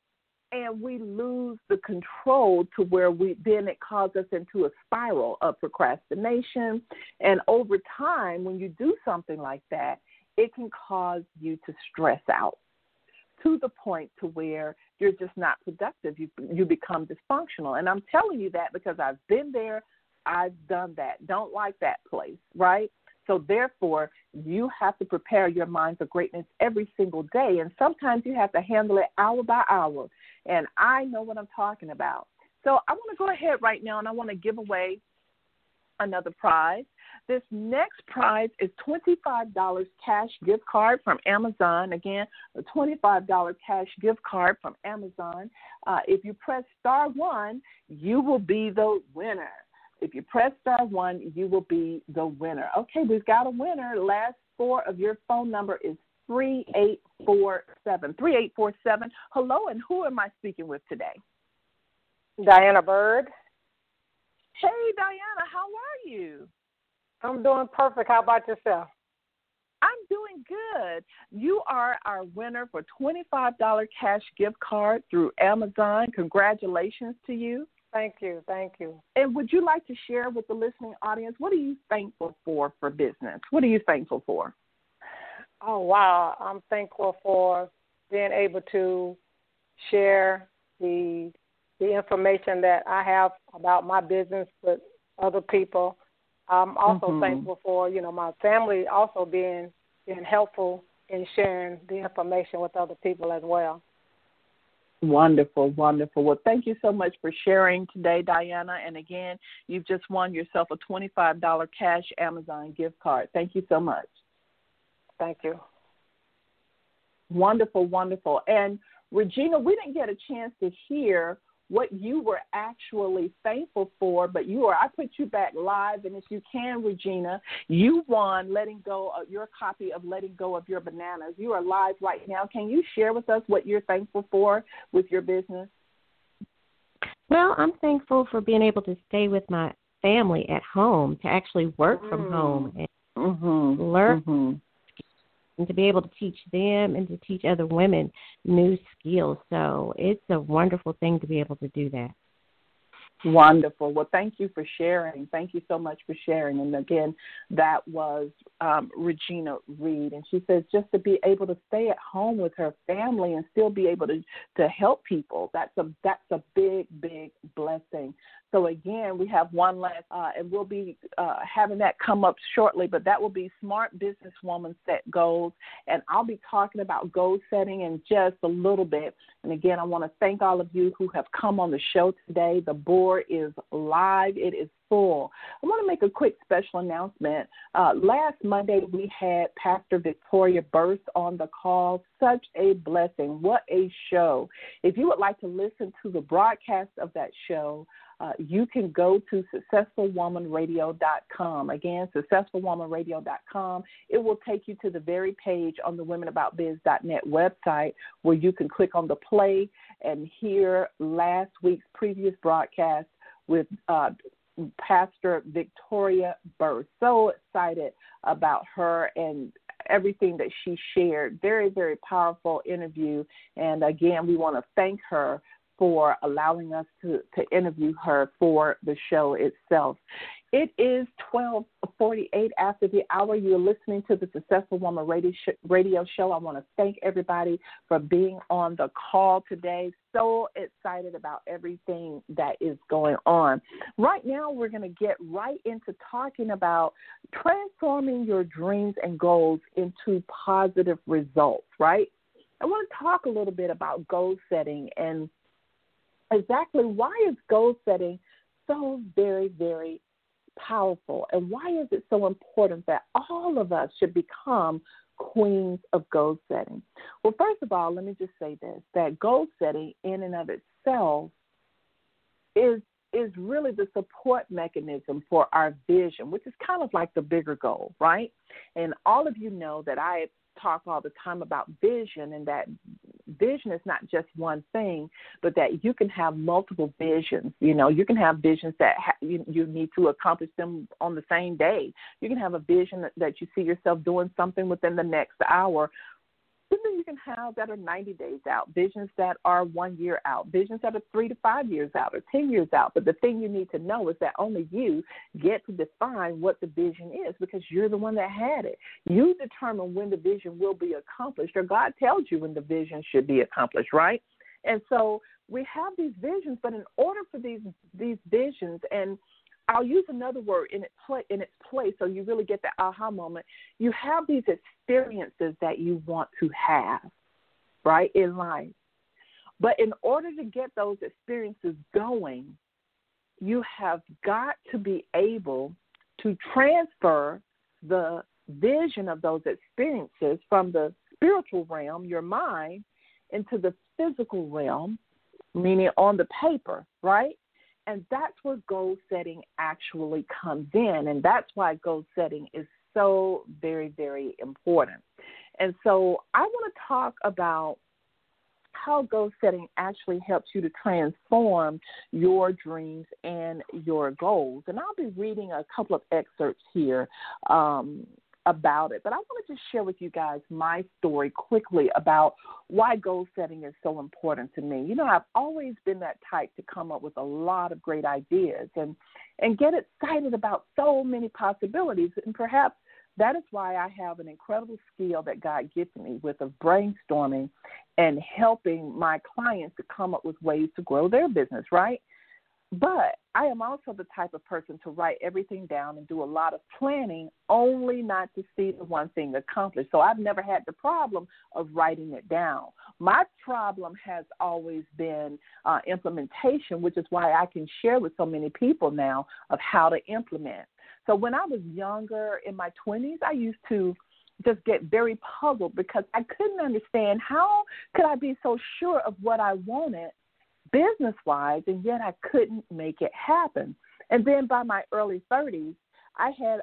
and we lose the control to where we then it causes us into a spiral of procrastination and over time when you do something like that it can cause you to stress out to the point to where you're just not productive. You you become dysfunctional. And I'm telling you that because I've been there, I've done that. Don't like that place, right? So, therefore, you have to prepare your mind for greatness every single day. And sometimes you have to handle it hour by hour. And I know what I'm talking about. So, I want to go ahead right now and I want to give away another prize. This next prize is $25 cash gift card from Amazon. Again, a $25 cash gift card from Amazon. Uh, if you press star one, you will be the winner. If you press star one, you will be the winner. Okay, we've got a winner. Last four of your phone number is 3847. 3847. Hello, and who am I speaking with today? Diana Bird. Hey, Diana, how are you? I'm doing perfect. How about yourself? I'm doing good. You are our winner for $25 cash gift card through Amazon. Congratulations to you. Thank you. Thank you. And would you like to share with the listening audience what are you thankful for for business? What are you thankful for? Oh, wow. I'm thankful for being able to share the the information that I have about my business with other people I'm also mm-hmm. thankful for you know my family also being being helpful in sharing the information with other people as well. Wonderful, wonderful. Well, thank you so much for sharing today, Diana. And again, you've just won yourself a $25 cash Amazon gift card. Thank you so much. Thank you. Wonderful, wonderful. And Regina, we didn't get a chance to hear what you were actually thankful for, but you are, I put you back live. And if you can, Regina, you won letting go of your copy of Letting Go of Your Bananas. You are live right now. Can you share with us what you're thankful for with your business? Well, I'm thankful for being able to stay with my family at home, to actually work mm. from home and mm-hmm. learn mm-hmm and to be able to teach them and to teach other women new skills. So it's a wonderful thing to be able to do that. Wonderful. Well, thank you for sharing. Thank you so much for sharing. And again, that was um, Regina Reed, and she says just to be able to stay at home with her family and still be able to to help people. That's a that's a big big blessing. So again, we have one last, uh, and we'll be uh, having that come up shortly. But that will be smart businesswoman set goals, and I'll be talking about goal setting in just a little bit. And again, I want to thank all of you who have come on the show today. The board is live; it is full. I want to make a quick special announcement. Uh, last Monday, we had Pastor Victoria Burst on the call. Such a blessing. What a show. If you would like to listen to the broadcast of that show, uh, you can go to successfulwomanradio.com. Again, successfulwomanradio.com. It will take you to the very page on the womenaboutbiz.net website where you can click on the play and hear last week's previous broadcast with uh, Pastor Victoria Burr. So excited about her and everything that she shared. Very, very powerful interview. And again, we want to thank her for allowing us to, to interview her for the show itself. It is 1248 after the hour. You're listening to the Successful Woman radio show. I want to thank everybody for being on the call today. So excited about everything that is going on. Right now, we're going to get right into talking about transforming your dreams and goals into positive results, right? I want to talk a little bit about goal setting and exactly why is goal setting so very, very powerful? And why is it so important that all of us should become queens of goal setting? Well, first of all, let me just say this that goal setting in and of itself is is really the support mechanism for our vision, which is kind of like the bigger goal, right? And all of you know that I talk all the time about vision and that vision is not just one thing, but that you can have multiple visions. You know, you can have visions that ha- you, you need to accomplish them on the same day. You can have a vision that, that you see yourself doing something within the next hour, Visions you can have that are 90 days out, visions that are one year out, visions that are three to five years out or 10 years out. But the thing you need to know is that only you get to define what the vision is because you're the one that had it. You determine when the vision will be accomplished, or God tells you when the vision should be accomplished, right? And so we have these visions, but in order for these these visions and I'll use another word in its place, in its place, so you really get that aha moment. You have these experiences that you want to have, right, in life. But in order to get those experiences going, you have got to be able to transfer the vision of those experiences from the spiritual realm, your mind, into the physical realm, meaning on the paper, right? And that's where goal setting actually comes in. And that's why goal setting is so very, very important. And so I want to talk about how goal setting actually helps you to transform your dreams and your goals. And I'll be reading a couple of excerpts here um, about it. But I wanted to share with you guys my story quickly about why goal setting is so important to me. You know, I've always been that type to come up with a lot of great ideas and and get excited about so many possibilities. And perhaps that is why I have an incredible skill that God gives me with of brainstorming and helping my clients to come up with ways to grow their business, right? But I am also the type of person to write everything down and do a lot of planning, only not to see the one thing accomplished. So I've never had the problem of writing it down. My problem has always been uh, implementation, which is why I can share with so many people now of how to implement. So when I was younger in my 20s, I used to just get very puzzled because I couldn't understand how could I be so sure of what I wanted business wise, and yet I couldn't make it happen. And then by my early 30s, I had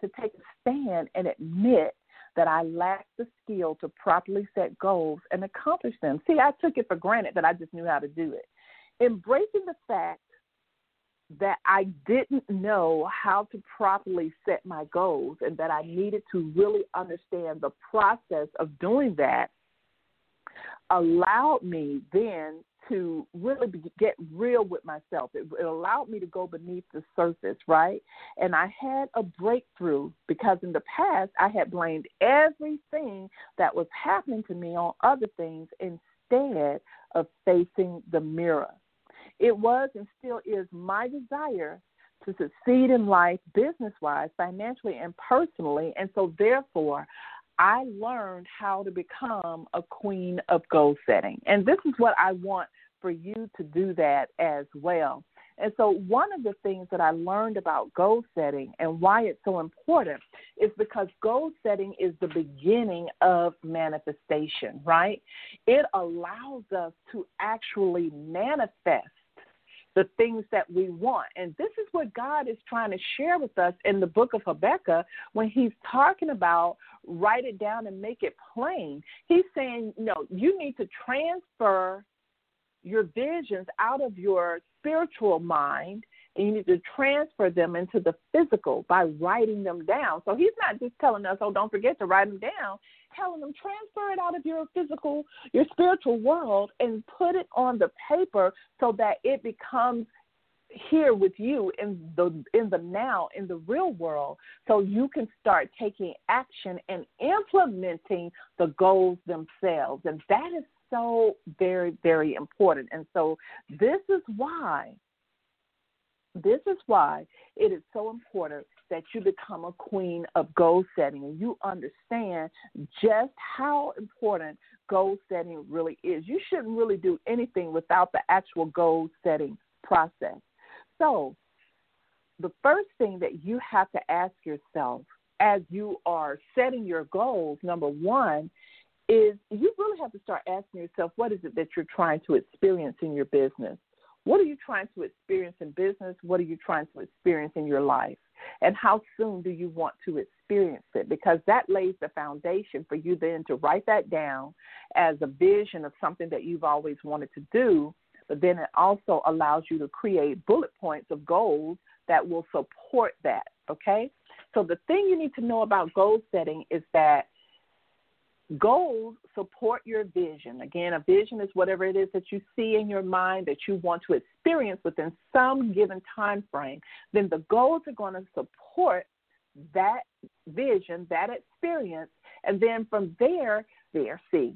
to take a stand and admit that I lacked the skill to properly set goals and accomplish them. See, I took it for granted that I just knew how to do it. Embracing the fact that I didn't know how to properly set my goals and that I needed to really understand the process of doing that allowed me then to really be, get real with myself. It, it allowed me to go beneath the surface, right? And I had a breakthrough because in the past I had blamed everything that was happening to me on other things instead of facing the mirror. It was and still is my desire to succeed in life, business wise, financially, and personally. And so, therefore, I learned how to become a queen of goal setting. And this is what I want for you to do that as well. And so, one of the things that I learned about goal setting and why it's so important is because goal setting is the beginning of manifestation, right? It allows us to actually manifest the things that we want. And this is what God is trying to share with us in the book of Habakkuk when he's talking about write it down and make it plain. He's saying, you know, you need to transfer your visions out of your spiritual mind and you need to transfer them into the physical by writing them down. So he's not just telling us, oh, don't forget to write them down telling them transfer it out of your physical, your spiritual world and put it on the paper so that it becomes here with you in the in the now in the real world. So you can start taking action and implementing the goals themselves. And that is so very very important. And so this is why this is why it is so important that you become a queen of goal setting and you understand just how important goal setting really is. You shouldn't really do anything without the actual goal setting process. So, the first thing that you have to ask yourself as you are setting your goals, number one, is you really have to start asking yourself what is it that you're trying to experience in your business? What are you trying to experience in business? What are you trying to experience in your life? And how soon do you want to experience it? Because that lays the foundation for you then to write that down as a vision of something that you've always wanted to do. But then it also allows you to create bullet points of goals that will support that. Okay? So the thing you need to know about goal setting is that Goals support your vision. Again, a vision is whatever it is that you see in your mind that you want to experience within some given time frame. Then the goals are going to support that vision, that experience, and then from there, there, see.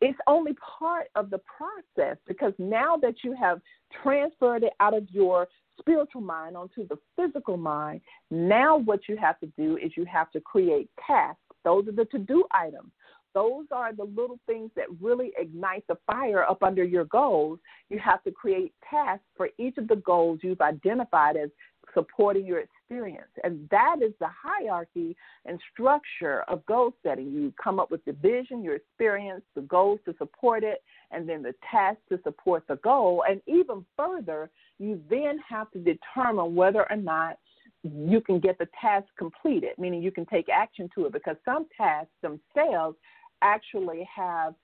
It's only part of the process because now that you have transferred it out of your spiritual mind onto the physical mind, now what you have to do is you have to create tasks. Those are the to do items. Those are the little things that really ignite the fire up under your goals. You have to create tasks for each of the goals you've identified as supporting your experience. And that is the hierarchy and structure of goal setting. You come up with the vision, your experience, the goals to support it, and then the tasks to support the goal. And even further, you then have to determine whether or not you can get the task completed, meaning you can take action to it, because some tasks themselves actually have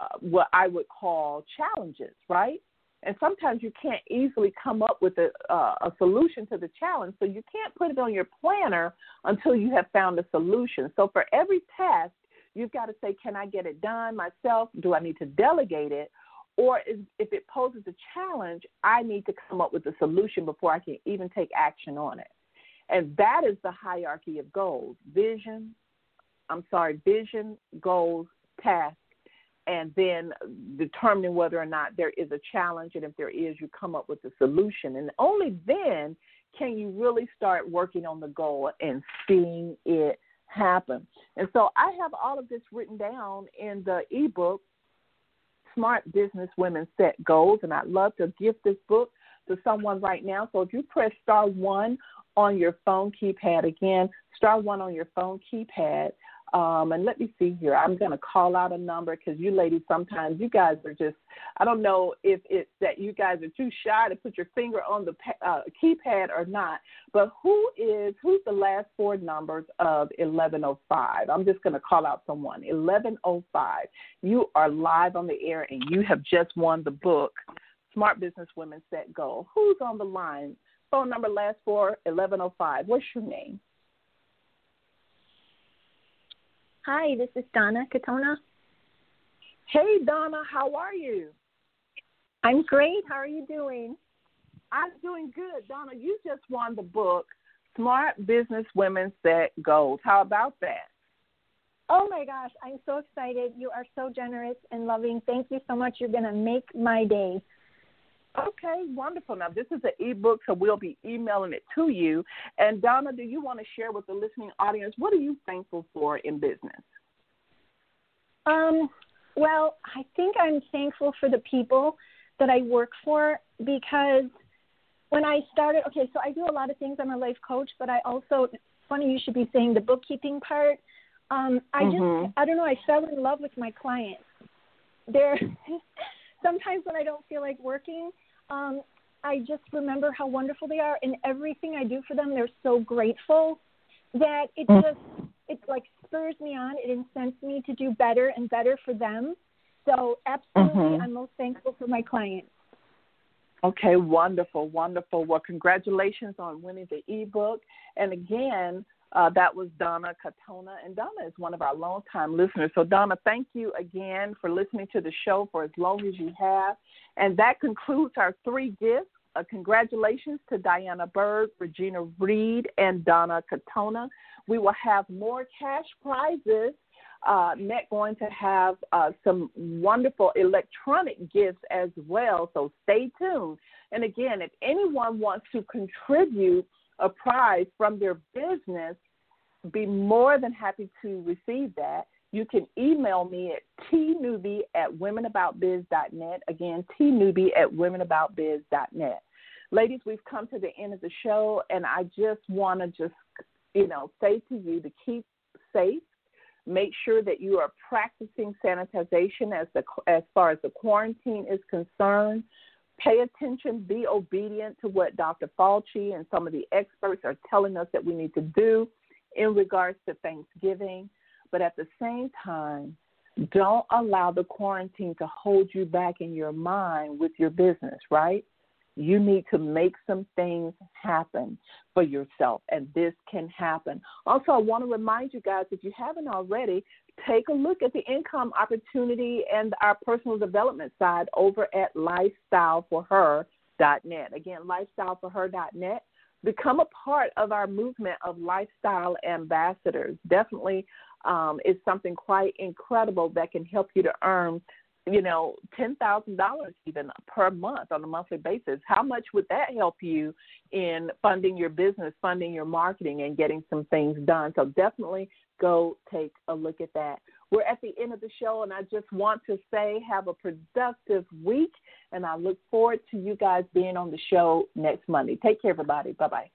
uh, what I would call challenges, right? And sometimes you can't easily come up with a, uh, a solution to the challenge, so you can't put it on your planner until you have found a solution. So for every task, you've got to say, can I get it done myself? Do I need to delegate it? Or if it poses a challenge, I need to come up with a solution before I can even take action on it. And that is the hierarchy of goals vision, I'm sorry, vision, goals, tasks, and then determining whether or not there is a challenge. And if there is, you come up with a solution. And only then can you really start working on the goal and seeing it happen. And so I have all of this written down in the ebook, Smart Business Women Set Goals. And I'd love to give this book to someone right now. So if you press star one on your phone keypad again, star one on your phone keypad, um, and let me see here. I'm going to call out a number because you ladies sometimes you guys are just I don't know if it's that you guys are too shy to put your finger on the uh, keypad or not. But who is who's the last four numbers of 1105? I'm just going to call out someone. 1105. You are live on the air and you have just won the book Smart Business Women Set Goal. Who's on the line? Phone number last four 1105. What's your name? Hi, this is Donna Katona. Hey, Donna, how are you? I'm great. How are you doing? I'm doing good. Donna, you just won the book, Smart Business Women Set Goals. How about that? Oh my gosh, I'm so excited. You are so generous and loving. Thank you so much. You're going to make my day. Okay, wonderful. Now, this is an ebook, so we'll be emailing it to you. And Donna, do you want to share with the listening audience what are you thankful for in business? Um, well, I think I'm thankful for the people that I work for because when I started, okay, so I do a lot of things. I'm a life coach, but I also, funny you should be saying the bookkeeping part. Um, I mm-hmm. just, I don't know, I fell in love with my clients. They're sometimes when I don't feel like working, um, I just remember how wonderful they are, and everything I do for them, they're so grateful that it mm. just it like spurs me on. It incents me to do better and better for them. So absolutely, mm-hmm. I'm most thankful for my clients. Okay, wonderful, wonderful. Well, congratulations on winning the ebook. And again, uh, that was Donna Katona, and Donna is one of our longtime listeners. So, Donna, thank you again for listening to the show for as long as you have. And that concludes our three gifts. Uh, congratulations to Diana Berg, Regina Reed, and Donna Katona. We will have more cash prizes. Uh, Net going to have uh, some wonderful electronic gifts as well, so stay tuned. And again, if anyone wants to contribute a prize from their business, be more than happy to receive that. You can email me at tnewby at womenaboutbiz.net. Again, tnewby at womenaboutbiz.net. Ladies, we've come to the end of the show, and I just want to just, you know, say to you to keep safe. Make sure that you are practicing sanitization as the as far as the quarantine is concerned. Pay attention, be obedient to what Dr. Fauci and some of the experts are telling us that we need to do in regards to Thanksgiving. But at the same time, don't allow the quarantine to hold you back in your mind with your business, right? You need to make some things happen for yourself, and this can happen. Also, I want to remind you guys if you haven't already, take a look at the income opportunity and our personal development side over at lifestyleforher.net. Again, lifestyleforher.net. Become a part of our movement of lifestyle ambassadors. Definitely um, is something quite incredible that can help you to earn you know, ten thousand dollars even per month on a monthly basis. How much would that help you in funding your business, funding your marketing, and getting some things done? So definitely go take a look at that. We're at the end of the show, and I just want to say have a productive week, and I look forward to you guys being on the show next Monday. Take care, everybody. Bye bye.